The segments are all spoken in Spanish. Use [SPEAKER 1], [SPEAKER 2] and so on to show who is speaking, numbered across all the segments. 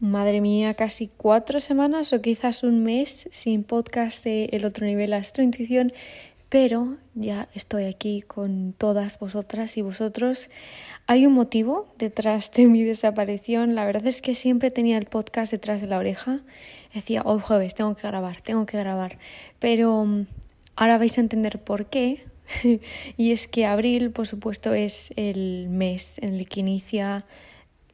[SPEAKER 1] Madre mía, casi cuatro semanas o quizás un mes sin podcast de El otro nivel Astrointuición, pero ya estoy aquí con todas vosotras y vosotros. Hay un motivo detrás de mi desaparición. La verdad es que siempre tenía el podcast detrás de la oreja. Decía, hoy jueves tengo que grabar, tengo que grabar. Pero mm, ahora vais a entender por qué. y es que abril, por supuesto, es el mes en el que inicia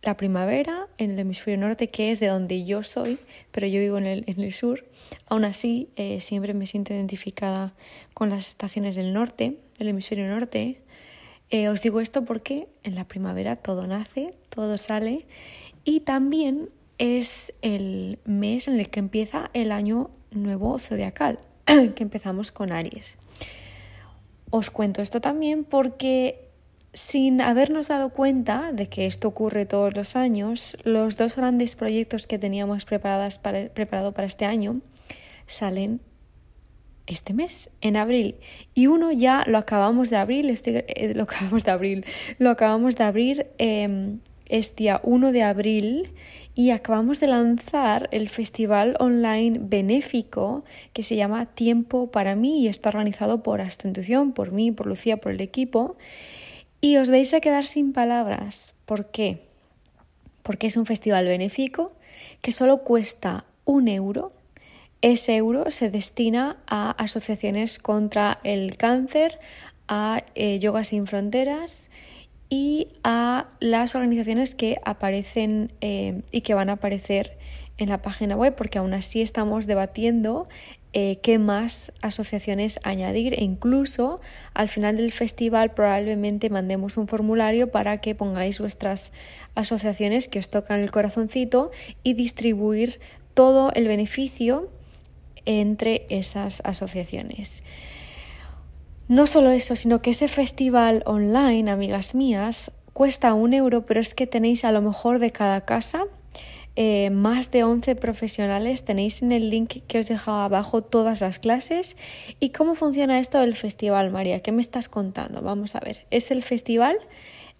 [SPEAKER 1] la primavera en el hemisferio norte, que es de donde yo soy, pero yo vivo en el, en el sur. Aún así, eh, siempre me siento identificada con las estaciones del norte, del hemisferio norte. Eh, os digo esto porque en la primavera todo nace, todo sale y también es el mes en el que empieza el año nuevo zodiacal, que empezamos con Aries. Os cuento esto también porque sin habernos dado cuenta de que esto ocurre todos los años, los dos grandes proyectos que teníamos preparadas para, preparado para este año salen este mes, en abril. Y uno ya lo acabamos de abrir, estoy, eh, lo acabamos de abrir, lo acabamos de abrir eh, este día 1 de abril y acabamos de lanzar el festival online benéfico que se llama Tiempo para mí y está organizado por Astrointuición, por mí, por Lucía, por el equipo. Y os vais a quedar sin palabras. ¿Por qué? Porque es un festival benéfico que solo cuesta un euro. Ese euro se destina a asociaciones contra el cáncer, a eh, Yoga Sin Fronteras y a las organizaciones que aparecen eh, y que van a aparecer en la página web, porque aún así estamos debatiendo eh, qué más asociaciones añadir e incluso al final del festival probablemente mandemos un formulario para que pongáis vuestras asociaciones que os tocan el corazoncito y distribuir todo el beneficio entre esas asociaciones. No solo eso, sino que ese festival online, amigas mías, cuesta un euro, pero es que tenéis a lo mejor de cada casa eh, más de 11 profesionales. Tenéis en el link que os he dejado abajo todas las clases. ¿Y cómo funciona esto del festival, María? ¿Qué me estás contando? Vamos a ver. Es el festival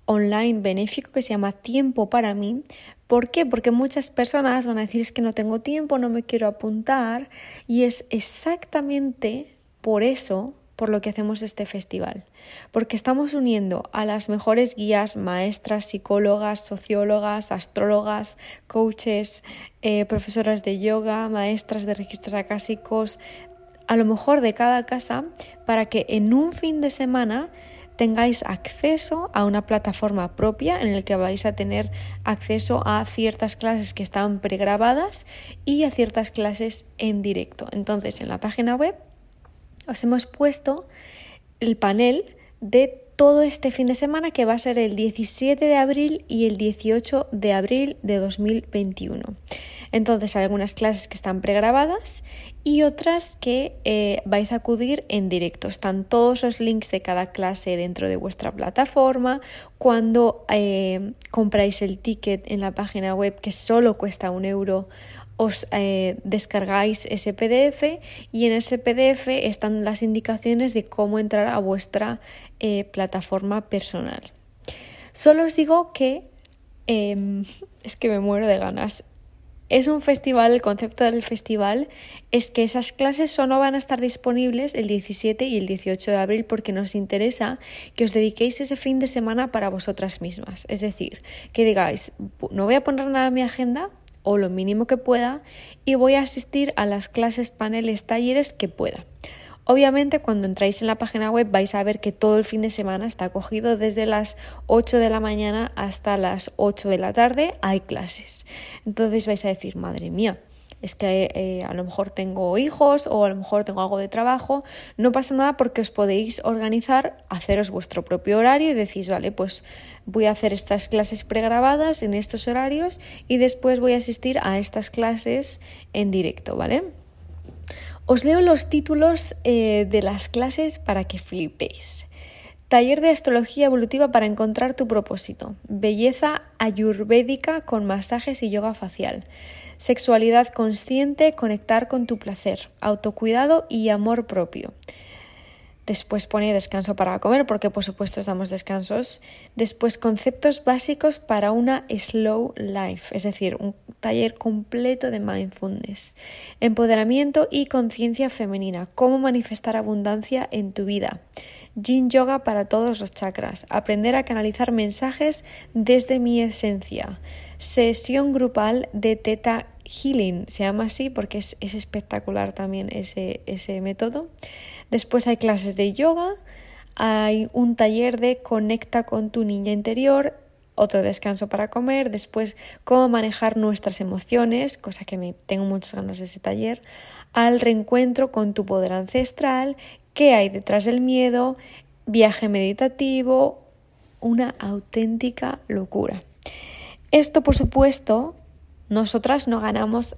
[SPEAKER 1] online benéfico que se llama Tiempo para mí. ¿Por qué? Porque muchas personas van a decir es que no tengo tiempo, no me quiero apuntar. Y es exactamente por eso por lo que hacemos este festival, porque estamos uniendo a las mejores guías, maestras, psicólogas, sociólogas, astrólogas, coaches, eh, profesoras de yoga, maestras de registros acásicos, a lo mejor de cada casa, para que en un fin de semana tengáis acceso a una plataforma propia en la que vais a tener acceso a ciertas clases que están pregrabadas y a ciertas clases en directo. Entonces, en la página web os hemos puesto el panel de todo este fin de semana que va a ser el 17 de abril y el 18 de abril de 2021. Entonces hay algunas clases que están pregrabadas y otras que eh, vais a acudir en directo. Están todos los links de cada clase dentro de vuestra plataforma. Cuando eh, compráis el ticket en la página web que solo cuesta un euro os eh, descargáis ese PDF y en ese PDF están las indicaciones de cómo entrar a vuestra eh, plataforma personal. Solo os digo que em, es que me muero de ganas. Es un festival, el concepto del festival es que esas clases solo van a estar disponibles el 17 y el 18 de abril porque nos interesa que os dediquéis ese fin de semana para vosotras mismas. Es decir, que digáis, no voy a poner nada en mi agenda, o lo mínimo que pueda y voy a asistir a las clases, paneles, talleres que pueda. Obviamente cuando entráis en la página web vais a ver que todo el fin de semana está cogido desde las 8 de la mañana hasta las 8 de la tarde hay clases. Entonces vais a decir, madre mía, es que eh, a lo mejor tengo hijos o a lo mejor tengo algo de trabajo, no pasa nada porque os podéis organizar, haceros vuestro propio horario y decís, vale, pues voy a hacer estas clases pregrabadas en estos horarios y después voy a asistir a estas clases en directo, ¿vale? Os leo los títulos eh, de las clases para que flipéis. Taller de astrología evolutiva para encontrar tu propósito. Belleza ayurvédica con masajes y yoga facial. Sexualidad consciente, conectar con tu placer. Autocuidado y amor propio. Después pone descanso para comer, porque por supuesto damos descansos. Después conceptos básicos para una slow life, es decir, taller completo de mindfulness, empoderamiento y conciencia femenina, cómo manifestar abundancia en tu vida. Yin Yoga para todos los chakras, aprender a canalizar mensajes desde mi esencia. Sesión grupal de Teta Healing, se llama así porque es, espectacular también ese, ese método. Después hay clases de yoga, hay un taller de conecta con tu niña interior, otro descanso para comer, después cómo manejar nuestras emociones, cosa que me tengo muchas ganas de ese taller, al reencuentro con tu poder ancestral, qué hay detrás del miedo, viaje meditativo, una auténtica locura. Esto, por supuesto, nosotras no ganamos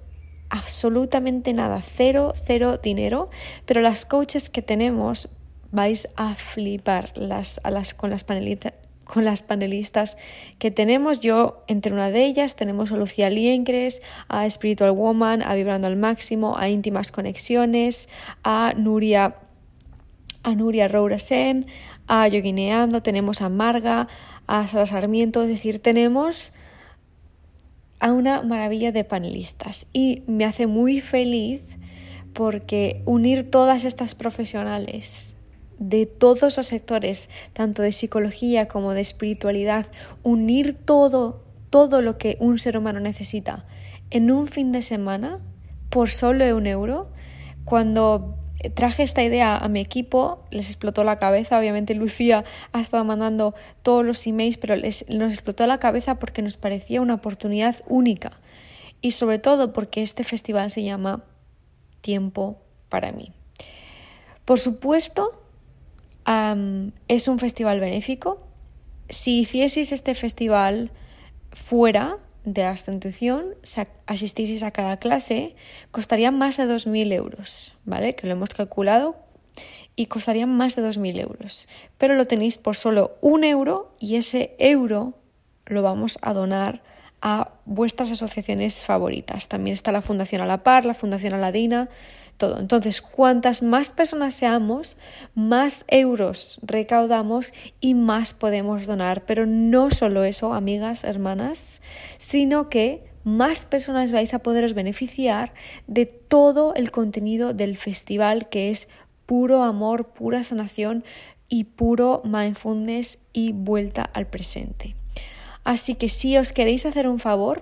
[SPEAKER 1] absolutamente nada, cero, cero dinero, pero las coaches que tenemos vais a flipar las, con las panelistas con las panelistas que tenemos. Yo, entre una de ellas, tenemos a Lucía Liencres, a Spiritual Woman, a Vibrando al Máximo, a Íntimas Conexiones, a Nuria, a Nuria Rourasen, a Yoguineando, tenemos a Marga, a Sara Sarmiento, es decir, tenemos a una maravilla de panelistas. Y me hace muy feliz porque unir todas estas profesionales de todos los sectores, tanto de psicología como de espiritualidad, unir todo, todo lo que un ser humano necesita en un fin de semana por solo un euro, cuando traje esta idea a mi equipo, les explotó la cabeza. Obviamente Lucía ha estado mandando todos los emails, pero les, nos explotó la cabeza porque nos parecía una oportunidad única. Y sobre todo porque este festival se llama Tiempo para mí. Por supuesto, es un festival benéfico. Si hicieseis este festival fuera de intuición, asistieseis a cada clase, costaría más de 2.000 euros, ¿vale? Que lo hemos calculado y costaría más de 2.000 euros. Pero lo tenéis por solo un euro y ese euro lo vamos a donar a vuestras asociaciones favoritas. También está la Fundación A la Par, la Fundación Aladina, todo. Entonces, cuantas más personas seamos, más euros recaudamos y más podemos donar. Pero no solo eso, amigas, hermanas, sino que más personas vais a poderos beneficiar de todo el contenido del festival que es puro amor, pura sanación y puro mindfulness y vuelta al presente. Así que si os queréis hacer un favor,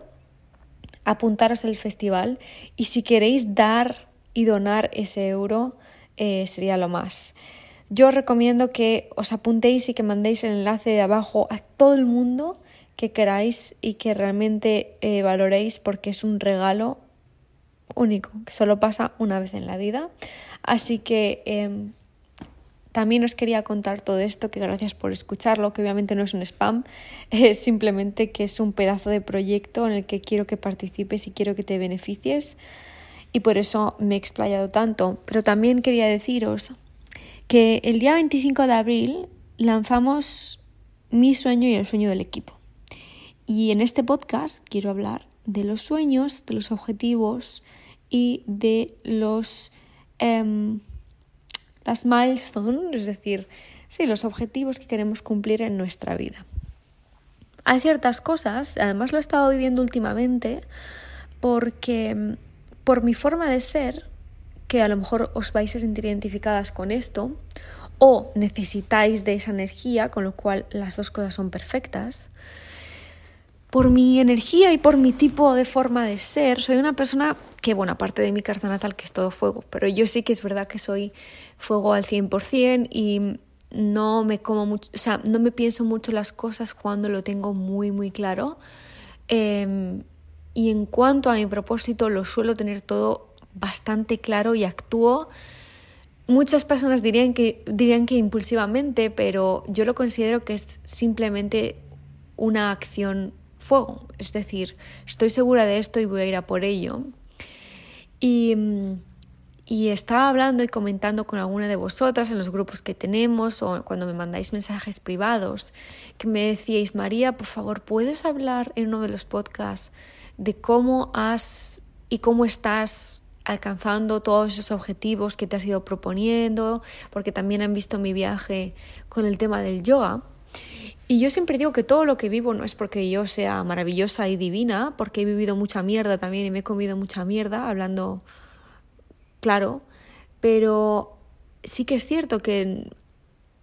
[SPEAKER 1] apuntaros al festival y si queréis dar y donar ese euro eh, sería lo más. Yo os recomiendo que os apuntéis y que mandéis el enlace de abajo a todo el mundo que queráis y que realmente eh, valoréis porque es un regalo único, que solo pasa una vez en la vida. Así que em, también os quería contar todo esto, que gracias por escucharlo, que obviamente no es un spam, es simplemente que es un pedazo de proyecto en el que quiero que participes y quiero que te beneficies y por eso me he explayado tanto. Pero también quería deciros que el día 25 de abril lanzamos mi sueño y el sueño del equipo. Y en este podcast quiero hablar de los sueños, de los objetivos y de los... Em, las milestones, es decir, sí, los objetivos que queremos cumplir en nuestra vida. Hay ciertas cosas, además lo he estado viviendo últimamente, porque mm, por mi forma de ser, que a lo mejor os vais a sentir identificadas con esto, o necesitáis de esa energía, con lo cual las dos cosas son perfectas, por mi energía y por mi tipo de forma de ser, soy una persona que, bueno, aparte de mi carta natal, que es todo fuego, pero yo sí que es verdad que soy fuego al 100% y no me como mucho, o sea, no me pienso mucho las cosas cuando lo tengo muy, muy claro. Em, y en cuanto a mi propósito, lo suelo tener todo bastante claro y actúo. Muchas personas dirían que, dirían que impulsivamente, pero yo lo considero que es simplemente una acción fuego. Es decir, estoy segura de esto y voy a ir a por ello. Y, y estaba hablando y comentando con alguna de vosotras en los grupos que tenemos o cuando me mandáis mensajes privados, que me decíais, María, por favor, ¿puedes hablar en uno de los podcasts de cómo has y cómo estás alcanzando todos esos objetivos que te has ido proponiendo? Porque también han visto mi viaje con el tema del yoga. Y yo siempre digo que todo lo que vivo no es porque yo sea maravillosa y divina, porque he vivido mucha mierda también y me he comido mucha mierda, hablando claro, pero sí que es cierto que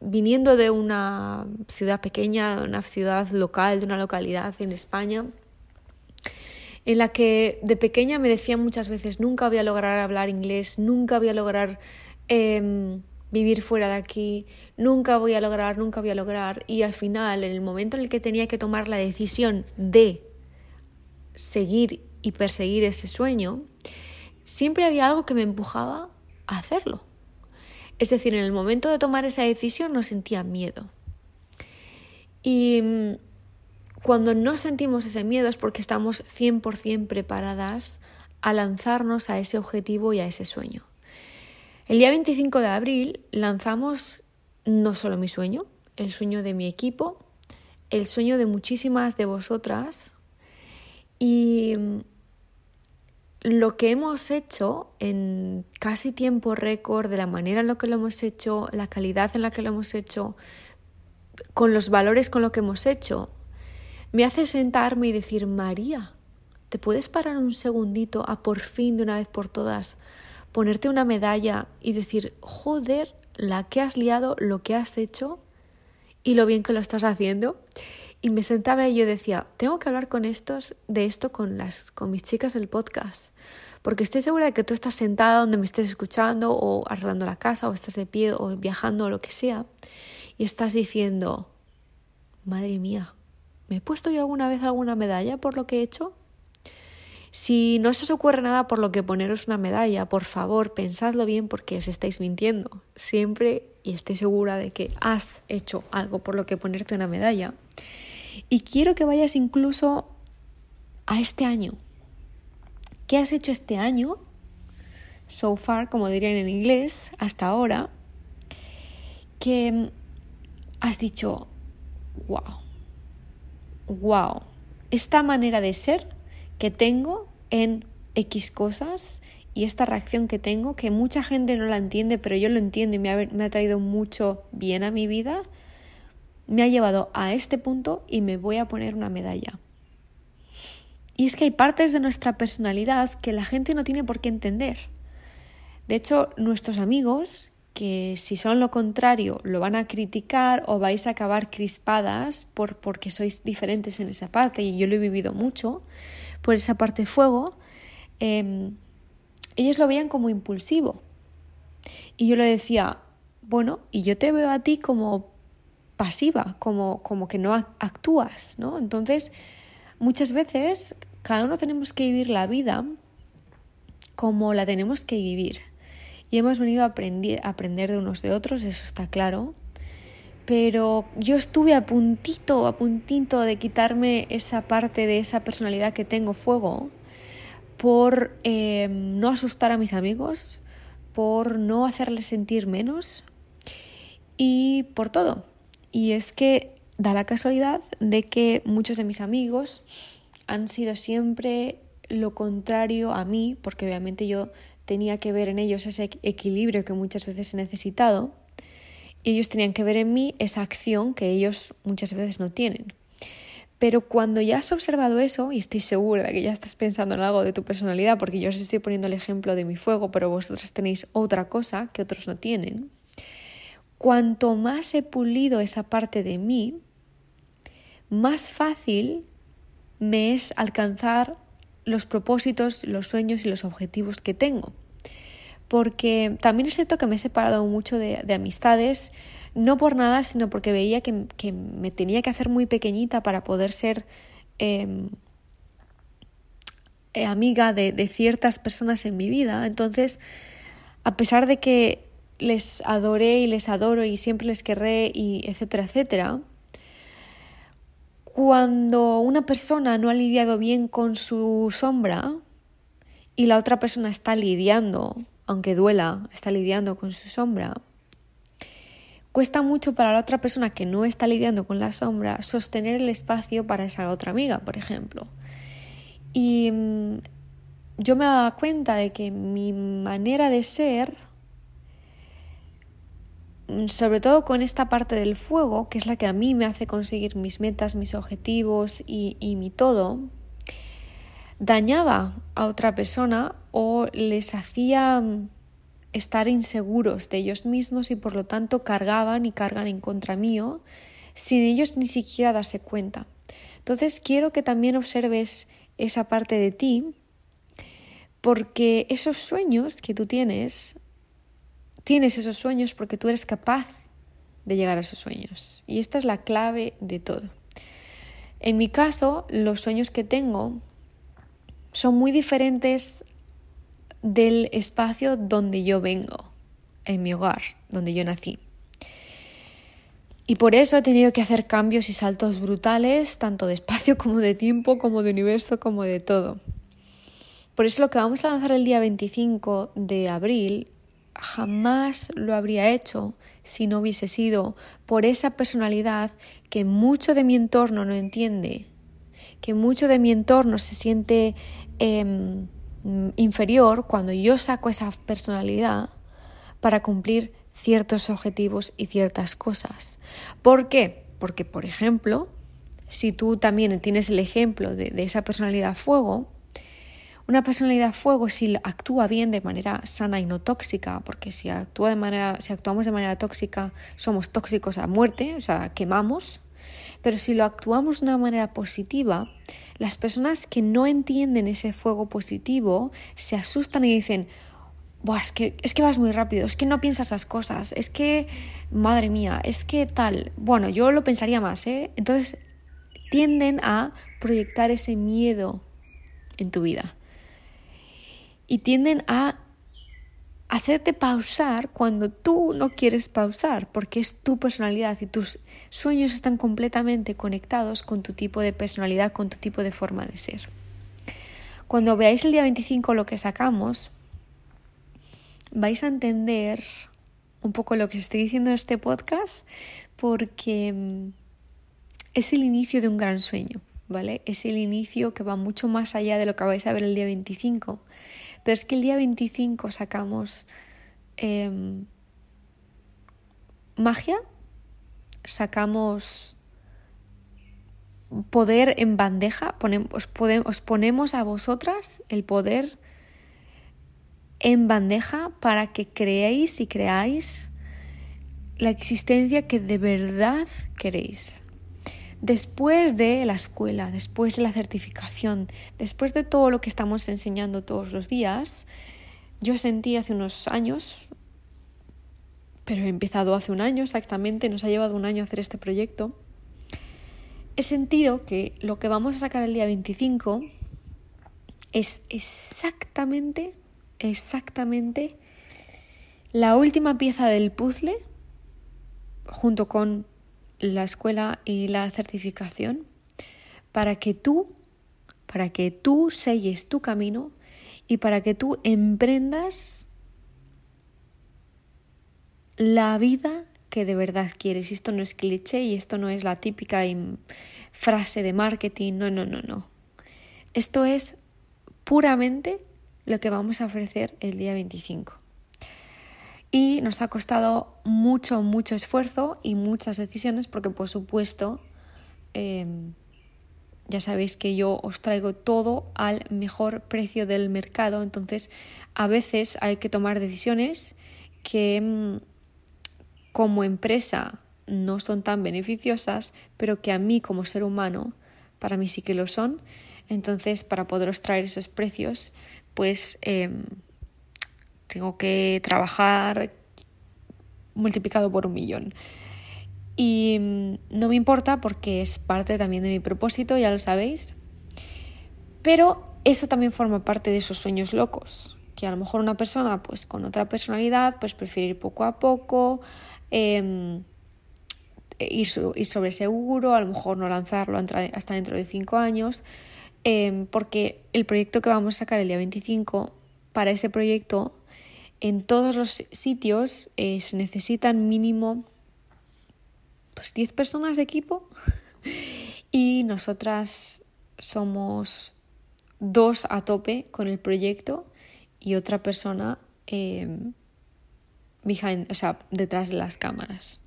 [SPEAKER 1] viniendo de una ciudad pequeña, de una ciudad local, de una localidad en España, en la que de pequeña me decían muchas veces nunca voy a lograr hablar inglés, nunca voy a lograr em, vivir fuera de aquí, nunca voy a lograr, nunca voy a lograr. Y al final, en el momento en el que tenía que tomar la decisión de seguir y perseguir ese sueño, siempre había algo que me empujaba a hacerlo. Es decir, en el momento de tomar esa decisión no sentía miedo. Y mm, cuando no sentimos ese miedo es porque estamos 100% preparadas a lanzarnos a ese objetivo y a ese sueño. El día 25 de abril lanzamos no solo mi sueño, el sueño de mi equipo, el sueño de muchísimas de vosotras y mm, lo que hemos hecho en casi tiempo récord, de la manera en la que lo hemos hecho, la calidad en la que lo hemos hecho, con los valores con lo que hemos hecho, me hace sentarme y decir, María, ¿te puedes parar un segundito a por fin, de una vez por todas, ponerte una medalla y decir, joder, la que has liado, lo que has hecho y lo bien que lo estás haciendo? Y me sentaba y yo decía, tengo que hablar con estos, de esto con, las, con mis chicas del podcast, porque estoy segura de que tú estás sentada donde me estés escuchando o arreglando la casa o estás de pie o viajando o lo que sea y estás diciendo, madre mía, ¿me he puesto yo alguna vez alguna medalla por lo que he hecho? Si no se os ocurre nada por lo que poneros una medalla, por favor, pensadlo bien porque os estáis mintiendo. Siempre, y estoy segura de que has hecho algo por lo que ponerte una medalla. Y quiero que vayas incluso a este año. ¿Qué has hecho este año? So far, como dirían en inglés, hasta ahora, que has dicho, wow, wow, esta manera de ser que tengo en X cosas y esta reacción que tengo, que mucha gente no la entiende, pero yo lo entiendo y me ha, me ha traído mucho bien a mi vida, me ha llevado a este punto y me voy a poner una medalla. Y es que hay partes de nuestra personalidad que la gente no tiene por qué entender. De hecho, nuestros amigos, que si son lo contrario lo van a criticar o vais a acabar crispadas por, porque sois diferentes en esa parte, y yo lo he vivido mucho, por esa parte fuego, em, ellos lo veían como impulsivo. Y yo le decía, bueno, y yo te veo a ti como pasiva, como, como que no actúas, ¿no? Entonces, muchas veces cada uno tenemos que vivir la vida como la tenemos que vivir. Y hemos venido a aprender, de unos de otros, eso está claro. Pero yo estuve a puntito, a puntito de quitarme esa parte de esa personalidad que tengo fuego por eh, no asustar a mis amigos, por no hacerles sentir menos y por todo. Y es que da la casualidad de que muchos de mis amigos han sido siempre lo contrario a mí, porque obviamente yo tenía que ver en ellos ese equilibrio que muchas veces he necesitado, y ellos tenían que ver en mí esa acción que ellos muchas veces no tienen. Pero cuando ya has observado eso, y estoy segura de que ya estás pensando en algo de tu personalidad, porque yo os estoy poniendo el ejemplo de mi fuego, pero vosotros tenéis otra cosa que otros no tienen, cuanto más he pulido esa parte de mí, más fácil me es alcanzar los propósitos, los sueños y los objetivos que tengo. Porque también es cierto que me he separado mucho de, amistades, no por nada, sino porque veía que, me tenía que hacer muy pequeñita para poder ser em, eh, amiga de, de ciertas personas en mi vida. Entonces, a pesar de que les adoré y les adoro y siempre les querré y etcétera, etcétera, cuando una persona no ha lidiado bien con su sombra y la otra persona está lidiando, aunque duela, está lidiando con su sombra, cuesta mucho para la otra persona que no está lidiando con la sombra sostener el espacio para esa otra amiga, por ejemplo. Y mm, yo me daba cuenta de que mi manera de ser sobre todo con esta parte del fuego, que es la que a mí me hace conseguir mis metas, mis objetivos y, y mi todo, dañaba a otra persona o les hacía mm, estar inseguros de ellos mismos y por lo tanto cargaban y cargan en contra mío sin ellos ni siquiera darse cuenta. Entonces quiero que también observes esa parte de ti porque esos sueños que tú tienes, tienes esos sueños porque tú eres capaz de llegar a esos sueños. Y esta es la clave de todo. En mi caso, los sueños que tengo son muy diferentes del espacio donde yo vengo, en mi hogar, donde yo nací. Y por eso he tenido que hacer cambios y saltos brutales, tanto de espacio como de tiempo, como de universo, como de todo. Por eso lo que vamos a lanzar el día 25 de abril jamás lo habría hecho si no hubiese sido por esa personalidad que mucho de mi entorno no entiende, que mucho de mi entorno se siente em, inferior cuando yo saco esa personalidad para cumplir ciertos objetivos y ciertas cosas. ¿Por qué? Porque, por ejemplo, si tú también tienes el ejemplo de, de esa personalidad fuego, una personalidad fuego, si actúa bien de manera sana y no tóxica, porque si, actúa de manera, si actuamos de manera tóxica, somos tóxicos a muerte, o sea, quemamos. Pero si lo actuamos de una manera positiva, las personas que no entienden ese fuego positivo se asustan y dicen, Buah, es que, es que vas muy rápido, es que no piensas las cosas, es que, madre mía, es que tal. Bueno, yo lo pensaría más, ¿eh? Entonces tienden a proyectar ese miedo en tu vida y tienden a hacerte pausar cuando tú no quieres pausar, porque es tu personalidad y tus sueños están completamente conectados con tu tipo de personalidad, con tu tipo de forma de ser. Cuando veáis el día 25 lo que sacamos, vais a entender un poco lo que os estoy diciendo en este podcast, porque mm, es el inicio de un gran sueño, ¿vale? Es el inicio que va mucho más allá de lo que vais a ver el día 25 pero es que el día 25 sacamos em, magia, sacamos poder en bandeja, os, os ponemos a vosotras el poder en bandeja para que creéis y creáis la existencia que de verdad queréis. Después de la escuela, después de la certificación, después de todo lo que estamos enseñando todos los días, yo sentí hace unos años, pero he empezado hace un año exactamente, nos ha llevado un año hacer este proyecto, he sentido que lo que vamos a sacar el día 25 es exactamente, exactamente la última pieza del puzzle junto con la escuela y la certificación para que tú, para que tú selles tu camino y para que tú emprendas la vida que de verdad quieres. Y esto no es cliché y esto no es la típica frase de marketing, no, no, no, no. Esto es puramente lo que vamos a ofrecer el día 25 y nos ha costado mucho, mucho esfuerzo y muchas decisiones porque por supuesto em, ya sabéis que yo os traigo todo al mejor precio del mercado, entonces a veces hay que tomar decisiones que em, como empresa no son tan beneficiosas, pero que a mí como ser humano, para mí sí que lo son. Entonces, para poderos traer esos precios, pues em, tengo que trabajar multiplicado por un millón. Y mm, no me importa porque es parte también de mi propósito, ya lo sabéis. Pero eso también forma parte de esos sueños locos, que a lo mejor una persona pues con otra personalidad pues prefiere ir poco a poco, eh, ir, sobre seguro, a lo mejor no lanzarlo hasta dentro de cinco años, em, porque el proyecto que vamos a sacar el día 25, para ese proyecto en todos los sitios eh, se necesitan mínimo pues 10 personas de equipo y nosotras somos dos a tope con el proyecto y otra persona em, behind, o sea, detrás de las cámaras.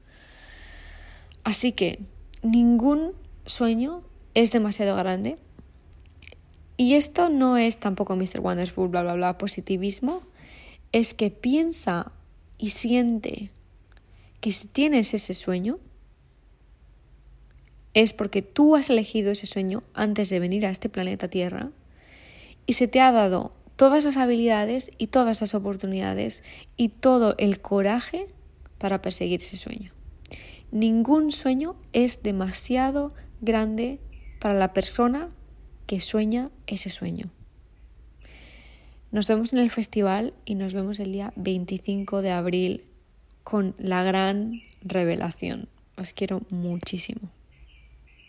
[SPEAKER 1] Así que ningún sueño es demasiado grande. Y esto no es tampoco Mr. Wonderful, bla, bla, bla, positivismo. Es que piensa y siente que si tienes ese sueño, es porque tú has elegido ese sueño antes de venir a este planeta Tierra y se te ha dado todas las habilidades y todas las oportunidades y todo el coraje para perseguir ese sueño. Ningún sueño es demasiado grande para la persona que sueña ese sueño. Nos vemos en el festival y nos vemos el día 25 de abril con la gran revelación. Os quiero muchísimo.